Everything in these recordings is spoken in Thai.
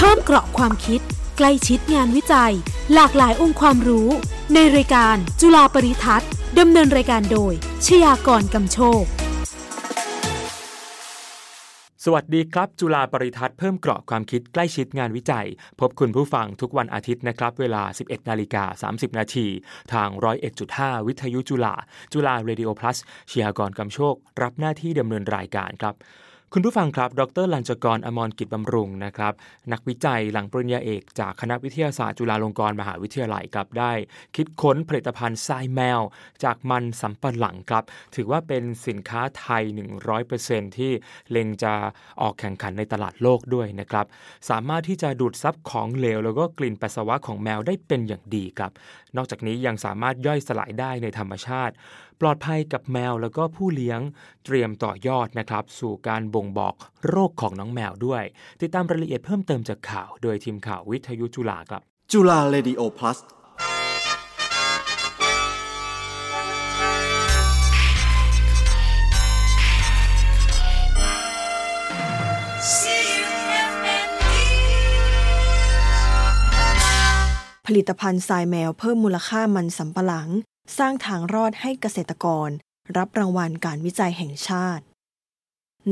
เพิ่มเกราะความคิด ใกล้ชิดงานวิจัย หลากหลายองค์ความรู้ ในรายการจุฬาปริทัศน์ดำเนินรายการโดย ชยากรกำโชค สวัสดีครับ จุฬาปริทัศน์เพิ่มเกราะความคิดใกล้ชิดงานวิจัย พบคุณผู้ฟังทุกวันอาทิตย์นะครับ เวลา 11 นาฬิกา 30 นาที ทาง 101.5 วิทยุจุฬาจุฬาเรดิโอพลัสชียร์กรกำโชค รับหน้าที่ดำเนินรายการครับ คุณผู้ฟังครับ ดรลัญจกรอมรกิจบำรุงนะครับ นักวิจัยหลังปริญญาเอกจากคณะวิทยาศาสตร์จุฬาลงกรณ์มหาวิทยาลัยครับได้ คิดค้นผลิตภัณฑ์ทรายแมว จากมันสำปะหลังครับ ถือว่าเป็นสินค้าไทย 100%ที่เล็งจะออกแข่งขันในตลาดโลกด้วยนะครับ สามารถที่จะดูดซับของเหลว แล้วก็กลิ่นปัสสาวะของแมวได้เป็นอย่างดีครับ นอกจากนี้ยังสามารถย่อยสลายได้ในธรรมชาติ ปลอดภัยกับแมวแล้วก็ผู้เลี้ยงเตรียมต่อยอดนะครับ สู่การบ่งบอกโรคของน้องแมวด้วย ติดตามรายละเอียดเพิ่มเติมจากข่าว โดยทีมข่าววิทยุจุฬาครับ จุฬาเรดิโอพลัสผลิตภัณฑ์ทรายแมวเพิ่มมูลค่ามันสำปะหลัง สร้างทางรอดให้เกษตรกร รับรางวัลการวิจัยแห่งชาติ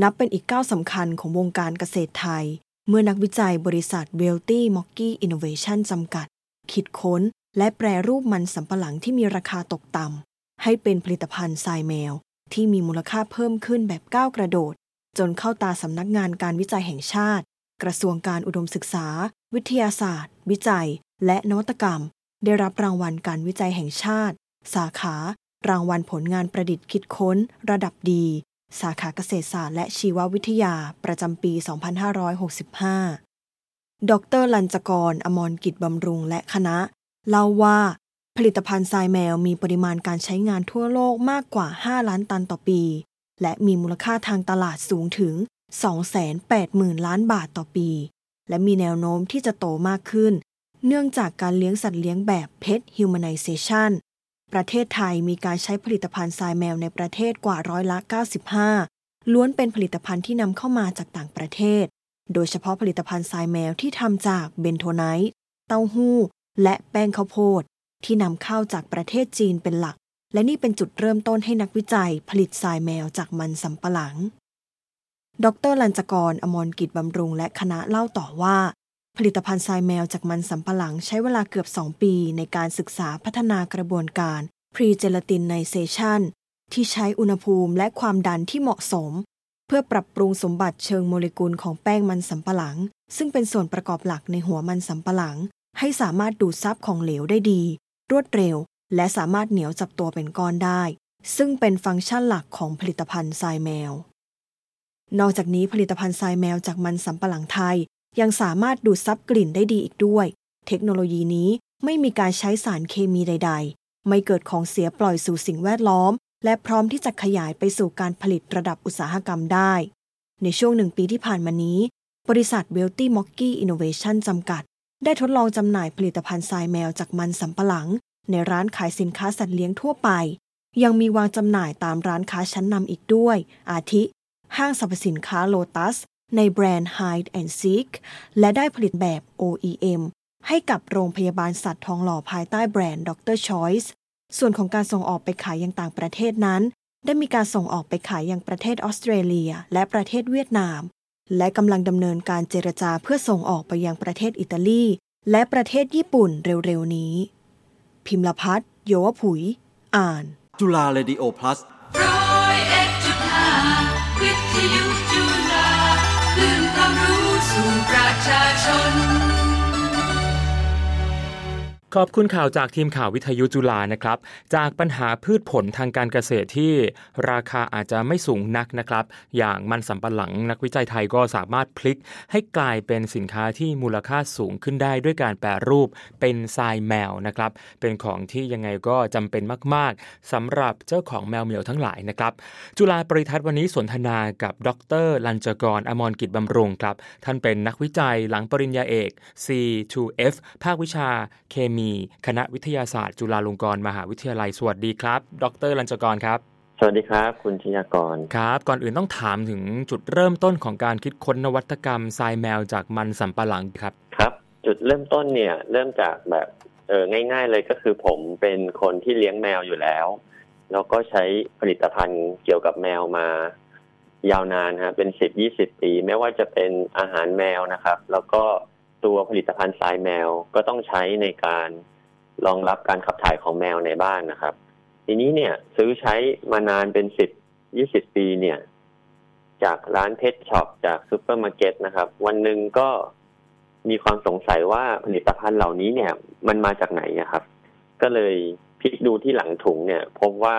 นับเป็นอีกก้าวสำคัญของวงการเกษตรไทย เมื่อนักวิจัยบริษัท w e l t y m o c k y Innovation จำกัด คิดค้นและแปรรูปมันสำปะหลังที่มีราคาตกต่ำให้เป็นผลิตภัณฑ์ทรายแมว ที่มีมูลค่าเพิ่มขึ้นแบบก้าวกระโดด จนเข้าตาสำนักงานการวิจัยแห่งชาติ กระทรวงการอุดมศึกษา วิทยาศาสตร์ วิจัย และนวัตกรรม ได้รับรางวัลการวิจัยแห่งชาติ สาขารางวัลผลงานประดิษฐ์คิดค้น ระดับดี สาขาเกษตรศาสตร์และชีววิทยาประจำปี 2565 ดรลัญจกร อมรกิจบำรุงและคณะ เล่าว่า ผลิตภัณฑ์ทรายแมวมีปริมาณการใช้งานทั่วโลกมากกว่า 5 ล้านตันต่อปี และมีมูลค่าทางตลาดสูงถึง 280,000 ล้านบาทต่อปี และมีแนวโน้มที่จะโตมากขึ้น เนื่องจากการเลี้ยงสัตว์เลี้ยงแบบ Pet Humanization ประเทศไทยมีการใช้ผลิตภัณฑ์ทรายแมวในประเทศกว่าร้อยละ 95 ล้วนเป็นผลิตภัณฑ์ที่นำเข้ามาจากต่างประเทศ โดยเฉพาะผลิตภัณฑ์ทรายแมวที่ทำจากเบนโทไนท์เต้าหู้ และแป้งข้าวโพด ที่นำเข้าจากประเทศจีนเป็นหลัก และนี่เป็นจุดเริ่มต้นให้นักวิจัยผลิตทรายแมวจากมันสำปะหลัง ดรลัญจกรอมรกิจบำรุงและคณะเล่าต่อว่า ผลิตภัณฑ์ทรายแมวจากมันสำปะหลังใช้เวลาเกือบ 2 ปีในการศึกษาพัฒนากระบวนการ pre-gelatinization ที่ใช้อุณหภูมิและความดันที่เหมาะสม เพื่อปรับปรุงสมบัติเชิงโมเลกุลของแป้งมันสำปะหลัง ซึ่งเป็นส่วนประกอบหลักในหัวมันสำปะหลัง ให้สามารถดูดซับของเหลวได้ดี รวดเร็ว และสามารถเหนียวจับตัวเป็นก้อนได้ ซึ่งเป็นฟังก์ชันหลักของผลิตภัณฑ์ทรายแมว นอกจากนี้ผลิตภัณฑ์ทรายแมวจากมันสำปะหลังไทย ยังสามารถดูดซับกลิ่นได้ดีอีกด้วย เทคโนโลยีนี้ไม่มีการใช้สารเคมีใด ๆ ไม่เกิดของเสียปล่อยสู่สิ่งแวดล้อม และพร้อมที่จะขยายไปสู่การผลิตระดับอุตสาหกรรมได้ ในช่วงหนึ่งปีที่ผ่านมานี้ บริษัท w e l t y m o c k y Innovation จำกัด ได้ทดลองจำหน่ายผลิตภัณฑ์ทรายแมวจากมันสำปะหลัง ในร้านขายสินค้าสัตว์เลี้ยงทั่วไป ยังมีวางจำหน่ายตามร้านค้าชั้นนำอีกด้วย อาทิ ห้างสรรพสินค้าโลตัส ในแบรนด์ Hide and Seek และได้ผลิตแบบ OEM ให้กับโรงพยาบาลสัตว์ทองหล่อภายใต้แบรนด์ Dr. Choice ส่วนของการส่งออกไปขายยังต่างประเทศนั้น ได้มีการส่งออกไปขายยังประเทศออสเตรเลีย และประเทศเวียดนาม และกำลังดำเนินการเจรจาเพื่อส่งออกไปยังประเทศอิตาลี และประเทศญี่ปุ่นเร็วๆนี้ พิมพ์ละพัฒน์โยวผุย อ่าน จุฬาเรดิโอพลัสร้อยเอ็ดจุดห้าวิทยุ สู่ประชาชน ขอบคุณข่าวจากทีมข่าววิทยุจุฬานะครับ จากปัญหาพืชผลทางการเกษตรที่ราคาอาจจะไม่สูงนักนะครับ อย่างมันสำปะหลังนักวิจัยไทยก็สามารถพลิก ให้กลายเป็นสินค้าที่มูลค่าสูงขึ้นได้ด้วยการแปรรูปเป็นทรายแมวนะครับ เป็นของที่ยังไงก็จำเป็นมาก ๆสำหรับเจ้าของแมวเหมียวทั้งหลายนะครับ จุฬาปริทัศน์วันนี้สนทนากับ ดร ลัญจกรอมรกิจบำรุงครับ ท่านเป็นนักวิจัยหลังปริญญาเอก C2F ภาควิชาเคมีคณะวิทยาศาสตร์จุฬาลงกรณ์มหาวิทยาลัย สวัสดีครับ ดรลัญจกรครับ สวัสดีครับ คุณชยากรครับ ก่อนอื่นต้องถามถึงจุดเริ่มต้นของการคิดค้นนวัตกรรมทรายแมวจากมันสำปะหลังครับ ครับ จุดเริ่มต้นเนี่ยเริ่มจากแบบเออง่าย ๆ เลยก็คือผมเป็นคนที่เลี้ยงแมวอยู่แล้ว แล้วก็ใช้ผลิตภัณฑ์เกี่ยวกับแมวมายาวนานฮะเป็นสิบยี่สิบปี ไม่ว่าจะเป็นอาหารแมวนะครับ แล้วก็ ตัวผลิตภัณฑ์ทรายแมวก็ต้องใช้ในการรองรับการขับถ่ายของแมวในบ้านนะครับ ทีนี้เนี่ย ซื้อใช้มานานเป็นสิบยี่สิบปีเนี่ย จากร้าน pet shop จากซูเปอร์มาร์เก็ตนะครับ วันหนึ่งก็มีความสงสัยว่าผลิตภัณฑ์เหล่านี้เนี่ย มันมาจากไหนอะครับ ก็เลยพลิกดูที่หลังถุงเนี่ย พบว่า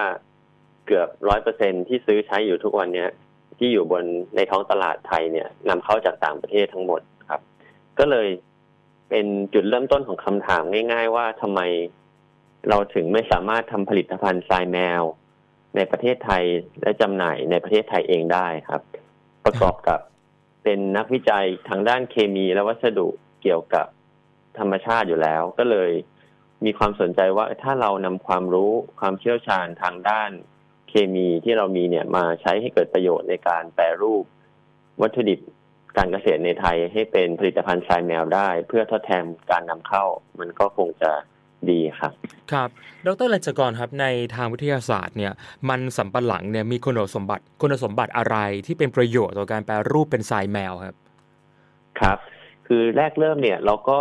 เกือบร้อยเปอร์เซ็นต์ที่ซื้อใช้อยู่ทุกวันเนี้ยที่อยู่บนในท้องตลาดไทยเนี่ยนำเข้าจากต่างประเทศทั้งหมด ก็เลยเป็นจุดเริ่มต้นของคำถามง่าย ๆ ว่าทำไมเราถึงไม่สามารถทำผลิตภัณฑ์ทรายแมว ในประเทศไทยและจำหน่ายในประเทศไทยเองได้ครับ ประกอบกับเป็นนักวิจัยทางด้านเคมีและวัสดุเกี่ยวกับธรรมชาติอยู่แล้ว ก็เลยมีความสนใจว่าถ้าเรานำความรู้ความเชี่ยวชาญทางด้านเคมีที่เรามีเนี่ยมาใช้ให้เกิดประโยชน์ในการแปรรูปวัตถุดิบ การเกษตรในไทยให้เป็นผลิตภัณฑ์ทรายแมวได้ เพื่อทดแทนการนำเข้า มันก็คงจะดีครับ ครับ ดรเลนจกรครับในทางวิทยาศาสตร์เนี่ย มันสำปะหลังเนี่ยมีคุณสมบัติคุณสมบัติอะไรที่เป็นประโยชน์ต่อการแปรรูปเป็นทรายแมวครับ ครับ คือแรกเริ่มเนี่ยเราก็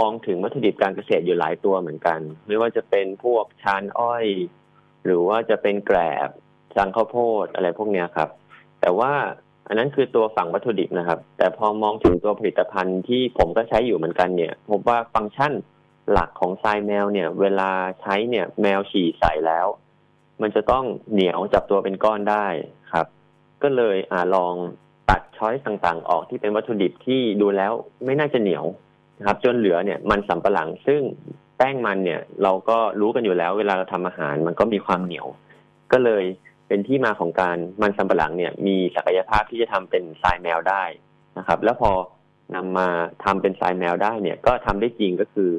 มองถึงวัตถุดิบการเกษตรอยู่หลายตัวเหมือนกัน ไม่ว่าจะเป็นพวกชานอ้อย หรือว่าจะเป็นแกลบชางข้าวโพดอะไรพวกเนี้ยครับ แต่ว่า อันนั้นคือตัวฝั่งวัตถุดิบนะครับ แต่พอมองถึงตัวผลิตภัณฑ์ที่ผมก็ใช้อยู่เหมือนกันเนี่ย พบว่าฟังก์ชันหลักของทรายแมวเนี่ย เวลาใช้เนี่ยแมวฉี่ใส่แล้ว มันจะต้องเหนียวจับตัวเป็นก้อนได้ครับ ก็เลยอ่าลองตัดช้อยต่างๆ ออกที่เป็นวัตถุดิบที่ดูแล้วไม่น่าจะเหนียวนะครับ จนเหลือเนี่ยมันสำปะหลังซึ่งแป้งมันเนี่ย เราก็รู้กันอยู่แล้ว เวลาเราทำอาหารมันก็มีความเหนียว ก็เลย เป็นที่มาของการมันสำปะหลังเนี่ยมีศักยภาพที่จะทำเป็นทรายแมวได้นะครับ แล้วพอนำมาทำเป็นทรายแมวได้เนี่ย ก็ทำได้จริงก็คือ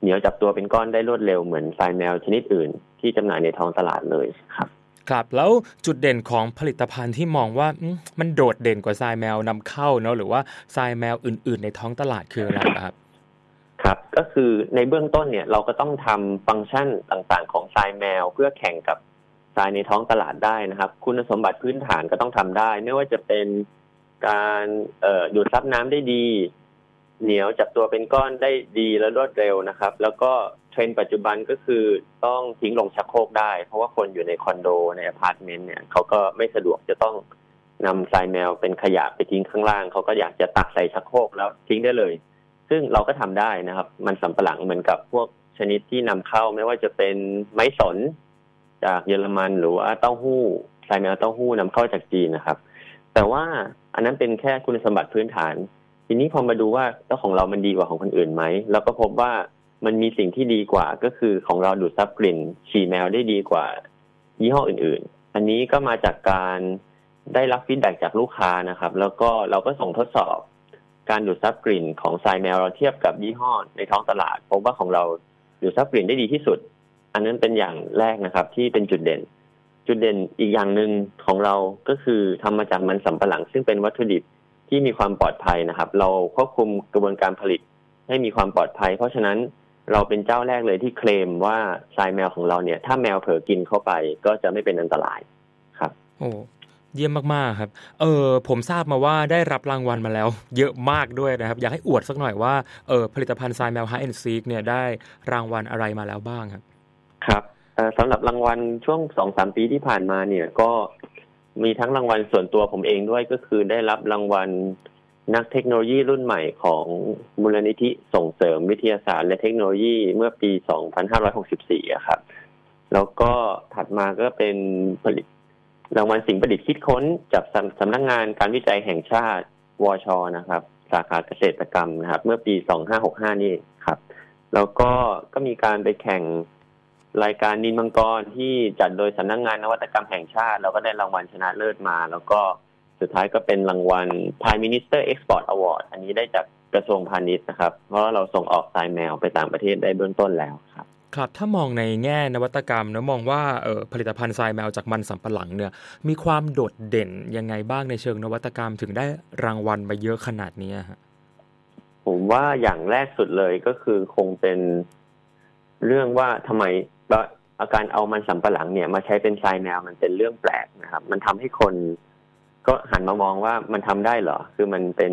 เหนียวจับตัวเป็นก้อนได้รวดเร็วเหมือนทรายแมวชนิดอื่น ที่จำหน่ายในท้องตลาดเลยครับครับแล้วจุดเด่นของผลิตภัณฑ์ที่มองว่ามันโดดเด่นกว่าทรายแมวนำเข้าเนาะหรือว่าทรายแมวอื่น ๆ ในท้องตลาดคืออะไรครับครับ ก็คือในเบื้องต้นเนี่ยเราก็ต้องทำฟังก์ชันต่างๆ ของทรายแมวเพื่อแข่งกับ ทรายในท้องตลาดได้นะครับ คุณสมบัติพื้นฐานก็ต้องทำได้ ไม่ว่าจะเป็นการดูดซับน้ำได้ดี เหนียวจับตัวเป็นก้อนได้ดีและรวดเร็วนะครับ แล้วก็เทรนด์ปัจจุบันก็คือต้องทิ้งลงชักโครกได้ เพราะว่าคนอยู่ในคอนโดในอพาร์ตเมนต์เนี่ยเขาก็ไม่สะดวกจะต้องนำทรายแมวเป็นขยะไปทิ้งข้างล่าง เขาก็อยากจะตักใส่ชักโครกแล้วทิ้งได้เลย ซึ่งเราก็ทำได้นะครับ มันสำปะหลังเหมือนกับพวกชนิดที่นำเข้าไม่ว่าจะเป็นไม้สน จากเยอรมัน หรือว่าเต้าหู้ทรายแมวเต้าหู้นำเข้าจากจีนนะครับ แต่ว่าอันนั้นเป็นแค่คุณสมบัติพื้นฐาน ทีนี้พอมาดูว่าเจ้าของเรามันดีกว่าของคนอื่นไหมเราก็พบว่ามันมีสิ่งที่ดีกว่าก็คือของเราดูดซับกลิ่นฉี่แมวได้ดีกว่า ยี่ห้ออื่น ๆ อันนี้ก็มาจากการได้รับฟีดแบ็จากลูกค้านะครับ แล้วก็เราก็ส่งทดสอบ การดูดซับกลิ่นของทรายแมวเราเทียบกับยี่ห้อในท้องตลาดพบว่าของเราดูดซับกลิ่นได้ดีที่สุด อันนั้นเป็นอย่างแรกนะครับที่เป็นจุดเด่น จุดเด่นอีกอย่างหนึ่งของเราก็คือทำมาจากมันสำปะหลัง ซึ่งเป็นวัตถุดิบที่มีความปลอดภัยนะครับ เราควบคุมกระบวนการผลิตให้มีความปลอดภัย เพราะฉะนั้นเราเป็นเจ้าแรกเลยที่เคลมว่าทรายแมวของเราเนี่ย ถ้าแมวเผลอกินเข้าไปก็จะไม่เป็นอันตรายครับ โอ้เยี่ยมมากๆครับ เออผมทราบมาว่าได้รับรางวัลมาแล้ว เยอะมากด้วยนะครับ อยากให้อวดสักหน่อยว่าเออผลิตภัณฑ์ทรายแมว High and Seek เนี่ยได้รางวัลอะไรมาแล้วบ้างครับ ครับสำหรับรางวัลช่วงสองสามปีที่ผ่านมาเนี่ยก็มีทั้งรางวัลส่วนตัวผมเองด้วยก็คือได้รับรางวัลนักเทคโนโลยีรุ่นใหม่ของมูลนิธิส่งเสริมวิทยาศาสตร์และเทคโนโลยีเมื่อปี 2564 ครับ แล้วก็ถัดมาก็เป็นผลิตรางวัลสิ่งประดิษฐ์คิดค้นจากสำนักงงานการวิจัยแห่งชาติวชนะครับ สาขาเกษตรกรรมนะครับ เมื่อปี 2565 นี่ครับ แล้วก็ก็มีการไปแข่ง รายการนินมังกรที่จัดโดยสำนักงงานนวัตกรรมแห่งชาติแล้วก็ได้รางวัลชนะเลิศมา แล้วก็สุดท้ายก็เป็นรางวัล Prime Minister Export Award อันนี้ได้จากกระทรวงพาณิชย์นะครับ เพราะเราส่งออกทรายแมวไปต่างประเทศได้เบื้องต้นแล้วครับครับถ้ามองในแง่นวัตกรรมนะมองว่าเออผลิตภัณฑ์ทรายแมวจากมันสำปะหลังเนี่ยมีความโดดเด่นยังไงบ้างในเชิงนวัตกรรมถึงได้รางวัลมาเยอะขนาดนี้ฮะผมว่าอย่างแรกสุดเลยก็คือคงเป็นเรื่องว่าทำไม อาการเอามันสำปะหลังเนี่ยมาใช้เป็นทรายแมวมันเป็นเรื่องแปลกนะครับ มันทำให้คนก็หันมามองว่ามันทำได้เหรอ คือมันเป็น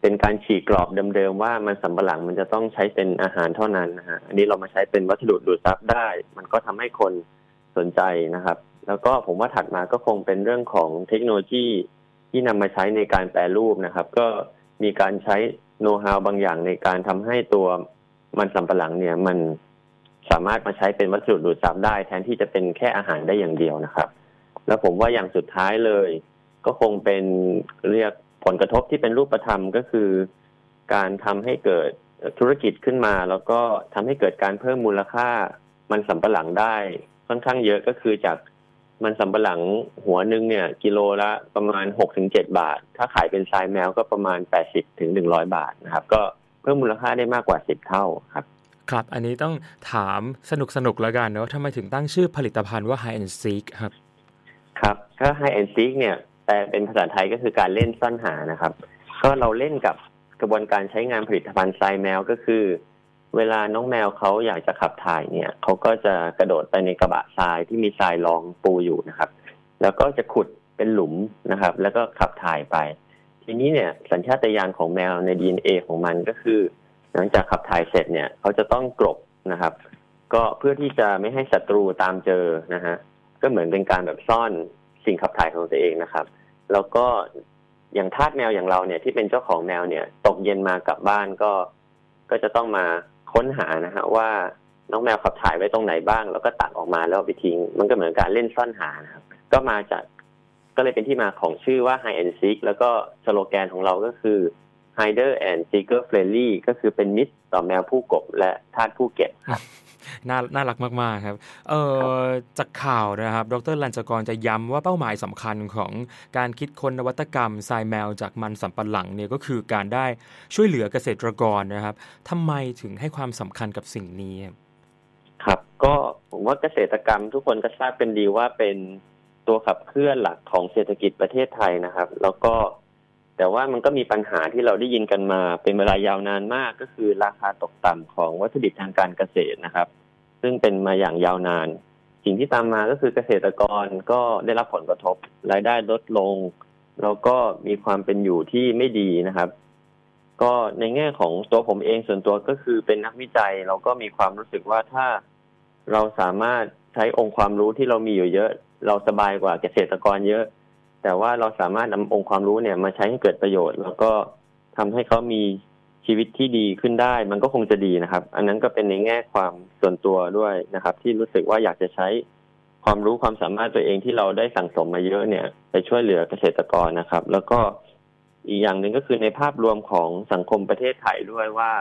เป็นการฉีกกรอบเดิมๆว่ามันสำปะหลังมันจะต้องใช้เป็นอาหารเท่านั้นนะฮะ อันนี้เรามาใช้เป็นวัสดุดูดซับได้ มันก็ทำให้คนสนใจนะครับ แล้วก็ผมว่าถัดมาก็คงเป็นเรื่องของเทคโนโลยีที่นำมาใช้ในการแปรรูปนะครับ ก็มีการใช้โน้ตฮาวบางอย่างในการทำให้ตัวมันสำปะหลังเนี่ยมัน สามารถมาใช้เป็นวัสดุดูดซับได้ แทนที่จะเป็นแค่อาหารได้อย่างเดียวนะครับ แล้วผมว่าอย่างสุดท้ายเลย ก็คงเป็นเรียกผลกระทบที่เป็นรูปธรรมก็คือ การทำให้เกิดธุรกิจขึ้นมา แล้วก็ทำให้เกิดการเพิ่มมูลค่า มันสำปะหลังได้ค่อนข้างเยอะก็คือจากมันสำปะหลังหัวหนึ่งเนี่ย กิโลละประมาณหกถึงเจ็ดบาท ถ้าขายเป็นทรายแมวก็ประมาณแปดสิบถึงหนึ่งร้อยบาทนะครับ ก็เพิ่มมูลค่าได้มากกว่าสิบเท่าครับ ครับ อันนี้ต้องถามสนุกสนุกแล้วกันเนาะทำไมถึงตั้งชื่อผลิตภัณฑ์ว่า High and Seek ครับ ครับก็ High and Seek เนี่ยแปลเป็นภาษาไทยก็คือการเล่นซ่อนหานะครับ ก็เราเล่นกับกระบวนการใช้งานผลิตภัณฑ์ทรายแมวก็คือ เวลาน้องแมวเขาอยากจะขับถ่ายเนี่ยเขาก็จะกระโดดไปในกระบะทรายที่มีทรายรองปูอยู่นะครับ แล้วก็จะขุดเป็นหลุมนะครับ แล้วก็ขับถ่ายไป ทีนี้เนี่ยสัญชาตญาณของแมวใน DNA ของมันก็คือ หลังจากขับถ่ายเสร็จเนี่ยเขาจะต้องกลบนะครับ ก็เพื่อที่จะไม่ให้ศัตรูตามเจอนะฮะก็เหมือนเป็นการแบบซ่อนสิ่งขับถ่ายของตัวเองนะครับ แล้วก็อย่างทาสแมวอย่างเราเนี่ยที่เป็นเจ้าของแมวเนี่ย ตกเย็นมากลับบ้านก็ก็จะต้องมาค้นหานะฮะว่าน้องแมวขับถ่ายไว้ตรงไหนบ้าง แล้วก็ตักออกมาแล้วไปทิ้ง มันก็เหมือนการเล่นซ่อนหานะครับ ก็มาจากก็เลยเป็นที่มาของชื่อว่า Hide and Seek แล้วก็สโลแกนของเราก็คือ Hider and Seeker Friendly ก็คือเป็นมิตรต่อแมวผู้กบและทาสผู้เก็บครับน่าน่ารักมาก ๆ ครับ เออจากข่าวนะครับ ดรลันจกรจะย้ำว่าเป้าหมายสำคัญของการคิดค้นนวัตกรรมทรายแมวจากมันสำปะหลังเนี่ยก็คือการได้ช่วยเหลือเกษตรกรนะครับทำไมถึงให้ความสำคัญกับสิ่งนี้ ครับ ก็ผมว่าเกษตรกรรมทุกคนก็ทราบเป็นดีว่าเป็นตัวขับเคลื่อนหลักของเศรษฐกิจประเทศไทยนะครับ แล้วก็ แต่ว่ามันก็มีปัญหาที่เราได้ยินกันมาเป็นเวลายาวนานมากก็คือราคาตกต่ำของวัตถุดิบทางการเกษตรนะครับ ซึ่งเป็นมาอย่างยาวนาน สิ่งที่ตามมาก็คือเกษตรกรก็ได้รับผลกระทบ รายได้ลดลง แล้วก็มีความเป็นอยู่ที่ไม่ดีนะครับ ก็ในแง่ของตัวผมเองส่วนตัวก็คือเป็นนักวิจัยเราก็มีความรู้สึกว่าถ้าเราสามารถใช้องค์ความรู้ที่เรามีอยู่เยอะ เราสบายกว่าเกษตรกรเยอะ แต่ว่าเราสามารถนำองค์ความรู้เนี่ยมาใช้ให้เกิดประโยชน์ แล้วก็ทำให้เขามีชีวิตที่ดีขึ้นได้ มันก็คงจะดีนะครับ อันนั้นก็เป็นในแง่ความส่วนตัวด้วยนะครับ ที่รู้สึกว่าอยากจะใช้ความรู้ความสามารถตัวเองที่เราได้สั่งสมมาเยอะเนี่ย ไปช่วยเหลือเกษตรกรนะครับ แล้วก็อีกอย่างหนึ่งก็คือในภาพรวมของสังคมประเทศไทยด้วยว่า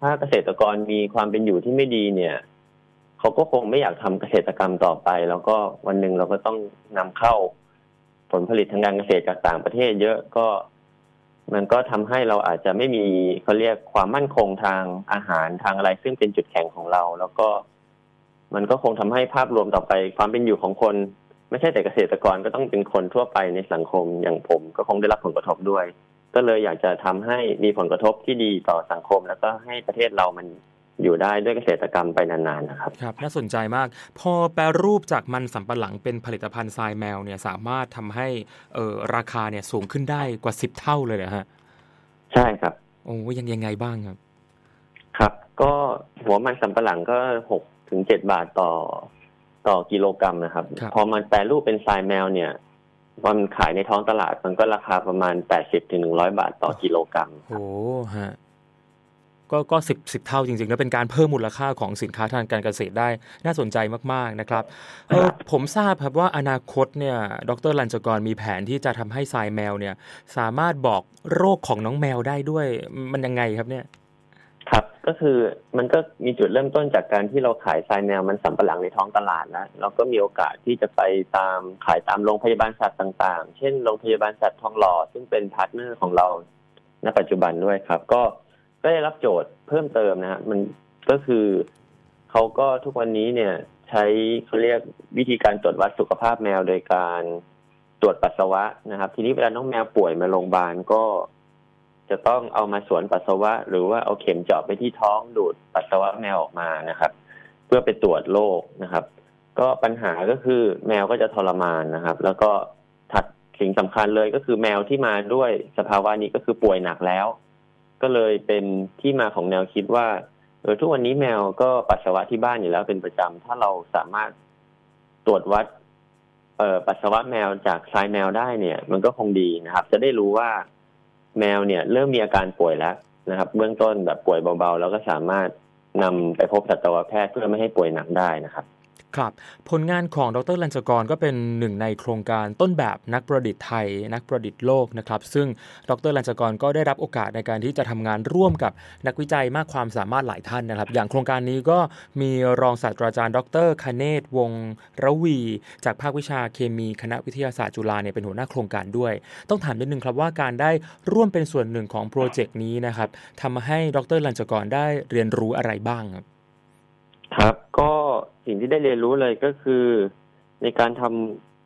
ถ้าเกษตรกรมีความเป็นอยู่ที่ไม่ดีเนี่ยเขาก็คงไม่อยากทำเกษตรกรรมต่อไป แล้วก็วันหนึ่งเราก็ต้องนำเข้า ผลผลิตทางการเกษตรจากต่างประเทศ เยอะก็ มันก็ทำให้เราอาจจะไม่มีเขาเรียกความมั่นคงทางอาหารทางอะไรซึ่งเป็นจุดแข็งของเรา แล้วก็ มันก็คงทำให้ภาพรวมต่อไปความเป็นอยู่ของคน ไม่ใช่แต่เกษตรกรก็ต้องเป็นคนทั่วไปในสังคมอย่างผม ก็คงได้รับผลกระทบด้วย ก็เลยอยากจะทำให้มีผลกระทบที่ดีต่อสังคม แล้วก็ให้ประเทศเรามัน อยู่ได้ด้วยเกษตรกรรมไปนานๆนะครับครับน่าสนใจมาก พอแปรรูปจากมันสำปะหลังเป็นผลิตภัณฑ์ทรายแมวเนี่ยสามารถทำให้เออราคาเนี่ยสูงขึ้นได้กว่าสิบเท่าเลยนะฮะใช่ครับโอ้ยังยังไงบ้างครับ ครับ ก็หัวมันสำปะหลังก็หกถึงเจ็ดบาทต่อต่อกิโลกรัมนะครับ พอมันแปรรูปเป็นทรายแมวเนี่ยมันขายในท้องตลาดมันก็ราคาประมาณแปดสิบถึงหนึ่งร้อยบาทต่อกิโลกรัมโอ้ฮะ ก็ก็สิบสิบเท่าจริงๆ แล้วเป็นการเพิ่มมูลค่าของสินค้าทางการเกษตรได้น่าสนใจมากๆนะครับเออผมทราบครับว่าอนาคตเนี่ยดรลันจกรมีแผนที่จะทำให้ทรายแมวเนี่ยสามารถบอกโรคของน้องแมวได้ด้วยมันยังไงครับเนี่ยครับก็คือมันก็มีจุดเริ่มต้นจากการที่เราขายทรายแมวมันสำปะหลังในท้องตลาดแล้วเราก็มีโอกาสที่จะไปตามขายตามโรงพยาบาลสัตว์ต่าง ๆ เช่นโรงพยาบาลสัตว์ทองหล่อซึ่งเป็น partner ของเราณปัจจุบันด้วยครับ ก็ ก็ได้รับโจทย์เพิ่มเติมนะฮะมันก็คือเขาก็ทุกวันนี้เนี่ย ใช้เขาเรียกวิธีการตรวจวัดสุขภาพแมวโดยการตรวจปัสสาวะนะครับ ทีนี้เวลาน้องแมวป่วยมาโรงพยาบาลก็จะต้องเอามาสวนปัสสาวะ หรือว่าเอาเข็มเจาะไปที่ท้องดูดปัสสาวะแมวออกมานะครับ เพื่อไปตรวจโรคนะครับ ก็ปัญหาก็คือแมวก็จะทรมานนะครับ แล้วก็ถัดสิ่งสำคัญเลยก็คือแมวที่มาด้วยสภาวะนี้ก็คือป่วยหนักแล้ว ก็เลยเป็นที่มาของแนวคิดว่าเออทุกวันนี้แมวก็ปัสสาวะที่บ้านอยู่แล้วเป็นประจำถ้าเราสามารถตรวจวัด เอ่อปัสสาวะแมวจากทรายแมวได้เนี่ย มันก็คงดีนะครับ จะได้รู้ว่าแมวเนี่ย เริ่มมีอาการป่วยแล้วนะครับ เบื้องต้นแบบป่วยเบาๆ แล้วก็สามารถนำไปพบสัตวแพทย์เพื่อไม่ให้ป่วยหนักได้นะครับ ครับผลงานของดรลัญจกรก็เป็นหนึ่งในโครงการต้นแบบนักประดิษฐ์ไทย นักประดิษฐ์โลกนะครับ ซึ่งดรลัญจกรก็ได้รับโอกาสในการที่จะทำงานร่วมกับนักวิจัยมากความสามารถหลายท่านนะครับ อย่างโครงการนี้ก็มีรองศาสตราจารย์ ดรคเนศวงระวี จากภาควิชาเคมีคณะวิทยาศาสตร์จุฬาเนี่ยเป็นหัวหน้าโครงการด้วย ต้องถามนิดนึงครับว่าการได้ร่วมเป็นส่วนหนึ่งของโปรเจกต์นี้นะครับทำให้ดรลัญจกรได้เรียนรู้อะไรบ้างครับครับ ก็ สิ่งที่ได้เรียนรู้เลยก็คือ ในการท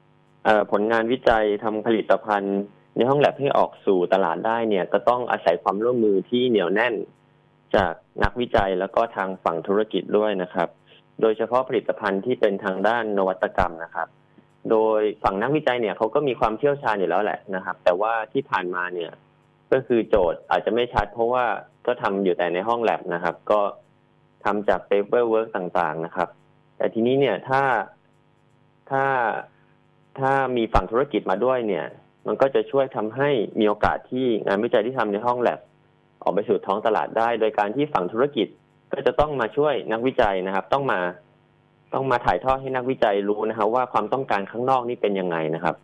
ำผลงานวิจัยทำผลิตภัณฑ์ ในห้องแลบให้ออกสู่ตลาดได้เนี่ย ก็ต้องอาศัยความร่วมมือที่เหนียวแน่นจากนักวิจัยแล้วก็ทางฝั่งธุรกิจด้วยนะครับ โดยเฉพาะผลิตภัณฑ์ที่เป็นทางด้านนวัตกรรมนะครับ โดยฝั่งนักวิจัยเนี่ยเขาก็มีความเชี่ยวชาญอยู่แล้วแหละนะครับ แต่ว่าที่ผ่านมาเนี่ย ก็คือโจทย์อาจจะไม่ชัด เพราะว่าก็ทำอยู่แต่ในห้องแล็บนะครับ ก็ทำจาก paperwork ต่างๆนะครับ แต่ทีนี้เนี่ยถ้าถ้าถ้ามีฝั่งธุรกิจมาด้วยเนี่ย มันก็จะช่วยทำให้มีโอกาสที่งานวิจัยที่ทำในห้องแล็บออกไปสู่ท้องตลาดได้ โดยการที่ฝั่งธุรกิจก็จะต้องมาช่วยนักวิจัยนะครับ ต้องมาต้องมาถ่ายทอดให้นักวิจัยรู้นะครับว่าความต้องการข้างนอกนี่เป็นยังไงนะครับ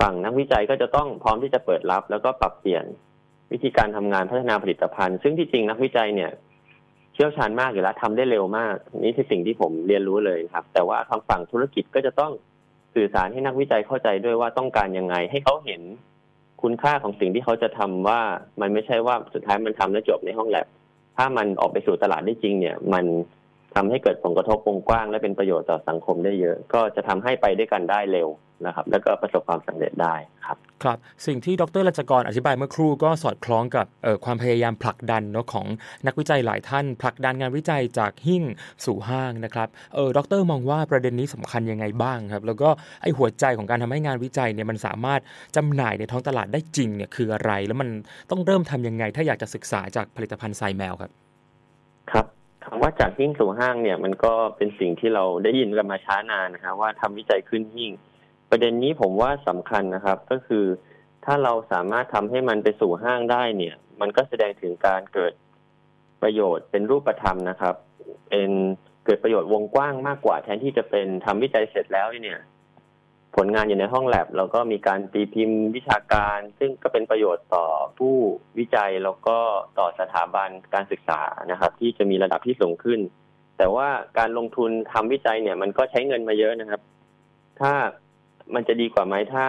ฝั่งนักวิจัยก็จะต้องพร้อมที่จะเปิดรับ แล้วก็ปรับเปลี่ยนวิธีการทำงานพัฒนาผลิตภัณฑ์ ซึ่งที่จริงนักวิจัยเนี่ย เชี่ยวชาญมากอยู่แล้วทำได้เร็วมาก นี่คือสิ่งที่ผมเรียนรู้เลยครับ แต่ว่าทางฝั่งธุรกิจก็จะต้องสื่อสารให้นักวิจัยเข้าใจด้วยว่าต้องการยังไง ให้เขาเห็นคุณค่าของสิ่งที่เขาจะทำว่ามันไม่ใช่ว่าสุดท้ายมันทำแล้วจบในห้องแลบถ้ามันออกไปสู่ตลาดได้จริง เนี่ย มันทำให้เกิดผลกระทบวงกว้าง และเป็นประโยชน์ต่อสังคมได้เยอะ ก็จะทำให้ไปด้วยกันได้เร็ว นะครับ แล้วก็ประสบความสำเร็จได้ครับครับ สิ่งที่ดรรัชกรอธิบายเมื่อครู่ก็สอดคล้องกับเอ่อความพยายามผลักดันเนาะของนักวิจัยหลายท่าน ผลักดันงานวิจัยจากหิ้งสู่ห้างนะครับเออดรมองว่าประเด็นนี้สำคัญยังไงบ้างครับ แล้วก็ไอหัวใจของการทำให้งานวิจัยเนี่ยมันสามารถจำหน่ายในท้องตลาดได้จริงเนี่ยคืออะไร แล้วมันต้องเริ่มทำยังไง ถ้าอยากจะศึกษาจากผลิตภัณฑ์ทรายแมวครับครับคำว่าจากหิ้งสู่ห้างเนี่ยมันก็เป็นสิ่งที่เราได้ยินกันมาช้านานนะครับว่าทำวิจัยขึ้นหิ้ง ประเด็นนี้ผมว่าสำคัญนะครับ ก็คือถ้าเราสามารถทำให้มันไปสู่ห้างได้เนี่ย มันก็แสดงถึงการเกิดประโยชน์เป็นรูปธรรมนะครับ เป็นเกิดประโยชน์วงกว้างมากกว่าแทนที่จะเป็นทำวิจัยเสร็จแล้วเนี่ย ผลงานอยู่ในห้องแลบแล้วก็มีการตีพิมพ์วิชาการ ซึ่งก็เป็นประโยชน์ต่อผู้วิจัยแล้วก็ต่อสถาบันการศึกษานะครับ ที่จะมีระดับที่สูงขึ้น แต่ว่าการลงทุนทำวิจัยเนี่ย มันก็ใช้เงินมาเยอะนะครับ ถ้า มันจะดีกว่าไหมถ้า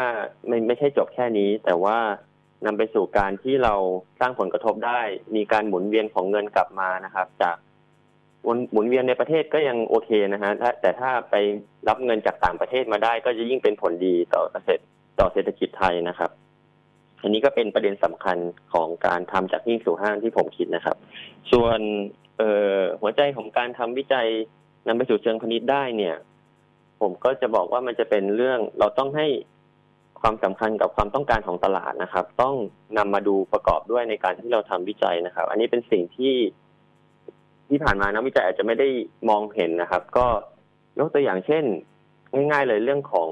ไม่ไม่ใช่จบแค่นี้ แต่ว่านำไปสู่การที่เราสร้างผลกระทบได้ มีการหมุนเวียนของเงินกลับมานะครับ จากหมุนเวียนในประเทศก็ยังโอเคนะฮะแต่ถ้าไปรับเงินจากต่างประเทศมาได้ ก็จะยิ่งเป็นผลดีต่อเกษตรต่อเศรษฐกิจไทยนะครับ อันนี้ก็เป็นประเด็นสำคัญของการทำจากหิ้งสู่ห้างที่ผมคิดนะครับ ส่วนเออหัวใจของการทำวิจัยนำไปสู่เชิงพาณิชย์ได้เนี่ย ผมก็จะบอกว่ามันจะเป็นเรื่องเราต้องให้ความสำคัญกับความต้องการของตลาดนะครับ ต้องนำมาดูประกอบด้วยในการที่เราทำวิจัยนะครับ อันนี้เป็นสิ่งที่ที่ผ่านมานักวิจัยอาจจะไม่ได้มองเห็นนะครับ ก็ยกตัวอย่างเช่น ง่ายๆเลยเรื่องของ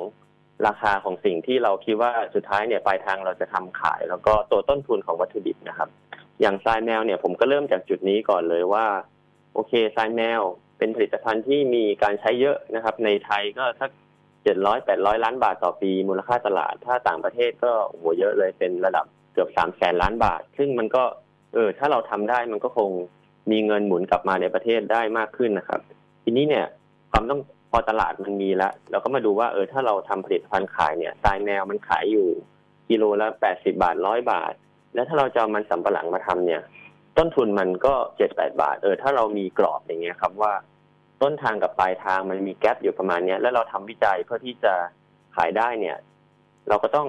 ราคาของสิ่งที่เราคิดว่าสุดท้ายเนี่ยปลายทางเราจะทำขาย แล้วก็ตัวต้นทุนของวัตถุดิบนะครับ อย่างทรายแมวเนี่ยผมก็เริ่มจากจุดนี้ก่อนเลยว่า โอเคทรายแมว เป็นผลิตภัณฑ์ที่มีการใช้เยอะนะครับ ในไทยก็สักเจ็ดร้อยแปดร้อยล้านบาทต่อปี มูลค่าตลาด ถ้าต่างประเทศก็โหเยอะเลยเป็นระดับเกือบสามแสนล้านบาท ซึ่งมันก็เออถ้าเราทำได้มันก็คงมีเงินหมุนกลับมาในประเทศได้มากขึ้นนะครับ ทีนี้เนี่ยความต้องพอตลาดมันมีแล้วเราก็มาดูว่าเออถ้าเราทำผลิตภัณฑ์ขายเนี่ยทรายแมวมันขายอยู่กิโลละแปดสิบาทร้อยบาท แล้วถ้าเราจะเอามันสำปะหลังมาทำเนี่ย ต้นทุนมันก็เจ็ดแปดบาท เออถ้าเรามีกรอบอย่างเงี้ยครับว่า ต้นทางกับปลายทางมันมีแกลบอยู่ประมาณเนี้ยแล้วเราทำวิจัยเพื่อที่จะขายได้เนี่ย เราก็ต้อง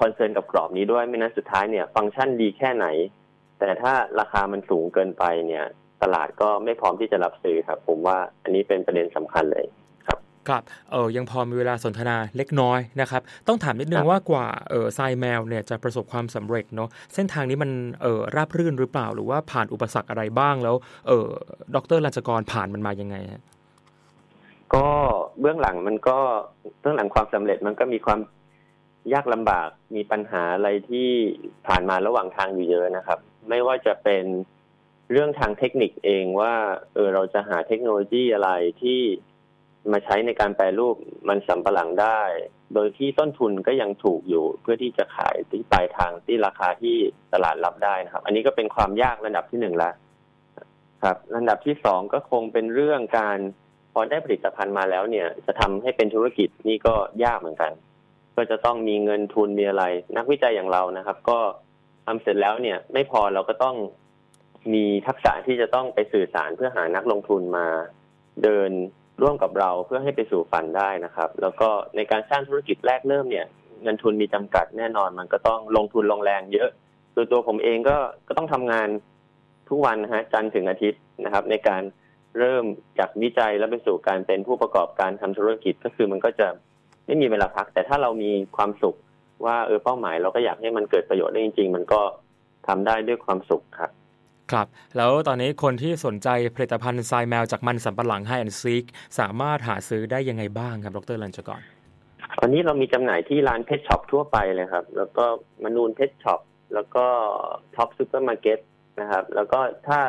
concern กับกรอบนี้ด้วยไม่นั้นสุดท้ายเนี่ย ฟังก์ชันดีแค่ไหน แต่ถ้าราคามันสูงเกินไปเนี่ย ตลาดก็ไม่พร้อมที่จะรับซื้อครับ ผมว่าอันนี้เป็นประเด็นสำคัญเลยครับเออยังพอมีเวลาสนทนาเล็กน้อยนะครับ ต้องถามนิดนึงครับว่ากว่าเออทรายแมวเนี่ยจะประสบความสำเร็จเนาะเส้นทางนี้มันเออราบรื่นหรือเปล่า หรือว่าผ่านอุปสรรคอะไรบ้างแล้วเออดร.ลัญจกรผ่านมันมายังไงฮะ ก็เบื้องหลังมันก็เบื้องหลังความสำเร็จมันก็มีความยากลำบากมีปัญหาอะไรที่ผ่านมาระหว่างทางอยู่เยอะนะครับ ไม่ว่าจะเป็นเรื่องทางเทคนิคเองว่าเออเราจะหาเทคโนโลยีอะไรที่มาใช้ในการแปรรูปมันสำปะหลังได้ โดยที่ต้นทุนก็ยังถูกอยู่ เพื่อที่จะขายที่ปลายทางที่ราคาที่ตลาดรับได้นะครับ อันนี้ก็เป็นความยากระดับที่หนึ่งละครับระดับที่สองก็คงเป็นเรื่องการ พอได้ผลิตภัณฑ์มาแล้วเนี่ย จะทำให้เป็นธุรกิจนี่ก็ยากเหมือนกัน ก็จะต้องมีเงินทุนมีอะไร นักวิจัยอย่างเรานะครับ ก็ทำเสร็จแล้วเนี่ย ไม่พอเราก็ต้องมีทักษะที่จะต้องไปสื่อสารเพื่อหานักลงทุนมา เดินร่วมกับเราเพื่อให้ไปสู่ฝันได้นะครับ แล้วก็ในการสร้างธุรกิจแรกเริ่มเนี่ย เงินทุนมีจำกัดแน่นอนมันก็ต้องลงทุนลงแรงเยอะตัวตัวผมเองก็ก็ต้องทำงานทุกวันนะฮะจันทร์ถึงอาทิตย์นะครับ ในการ เริ่มจากวิจัยแล้วไปสู่การเป็นผู้ประกอบการทำธุรกิจก็คือมันก็จะไม่มีเวลาพัก แต่ถ้าเรามีความสุขว่าเออเป้าหมาย เราก็อยากให้มันเกิดประโยชน์ได้จริง ๆ มันก็ทำได้ด้วยความสุขครับครับ แล้วตอนนี้คนที่สนใจผลิตภัณฑ์ทรายแมวจากมันสำปะหลังไฮแอนซีกสามารถหาซื้อได้ยังไงบ้างครับดรลัญจกรตอนนี้เรามีจำหน่ายที่ร้าน pet shop ทั่วไปเลยครับ แล้วก็มนูน pet shop แล้วก็ท็อปส์ซูเปอร์มาร์เก็ตนะครับ แล้วก็ถ้า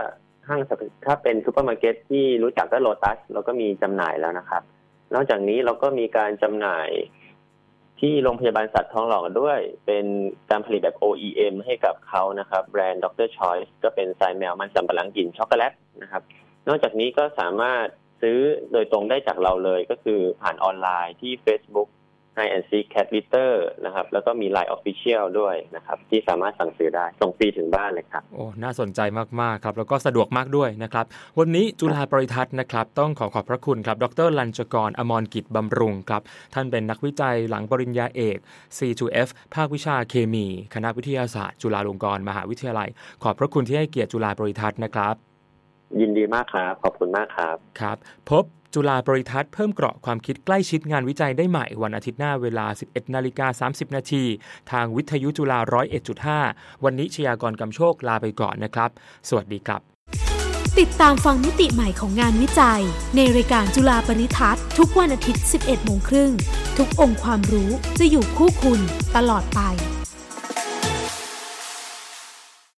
ห้างสรรพถ้าเป็นซูเปอร์มาร์เก็ตที่รู้จักก็โลตัสเราก็มีจำหน่ายแล้วนะครับ นอกจากนี้เราก็มีการจำหน่ายที่โรงพยาบาลสัตว์ทองหล่อด้วย เป็นการผลิตแบบ OEM ให้กับเขานะครับ แบรนด์ Dr. Choice ก็เป็นทรายแมวมันสำปะหลังกลิ่นช็อกโกแลตนะครับ นอกจากนี้ก็สามารถซื้อโดยตรงได้จากเราเลยก็คือผ่านออนไลน์ที่ Facebook Hi and Seek Cat Litter นะครับ แล้วก็มี Line Official ด้วยนะครับ ที่สามารถสั่งซื้อได้ส่งฟรีถึงบ้านเลยครับ โอ้ น่าสนใจมากๆครับ แล้วก็สะดวกมากด้วยนะครับ วันนี้จุฬาปริทัศน์นะครับ ต้องขอขอบพระคุณครับ ดรลัญจกร อมรกิจบำรุงครับ ท่านเป็นนักวิจัยหลังปริญญาเอก C2F ภาควิชาเคมี คณะวิทยาศาสตร์ จุฬาลงกรณ์มหาวิทยาลัย ขอบพระคุณที่ให้เกียรติจุฬาปริทัศน์นะครับ ยินดีมากครับ ขอบคุณมากครับ ครับ พบ จุฬาปริทัศน์เพิ่มเกราะความคิดใกล้ชิดงานวิจัยได้ใหม่วันอาทิตย์หน้าเวลา 11นาฬิกา30 นาทีทางวิทยุจุฬา 101.5 วันนี้ชยากรกำโชคลาไปก่อนนะครับ สวัสดีครับ ติดตามฟังมิติใหม่ของงานวิจัย ในรายการจุฬาปริทัศน์ทุกวันอาทิตย์ 11โมงครึ่งทุกองค์ความรู้จะอยู่คู่คุณตลอดไป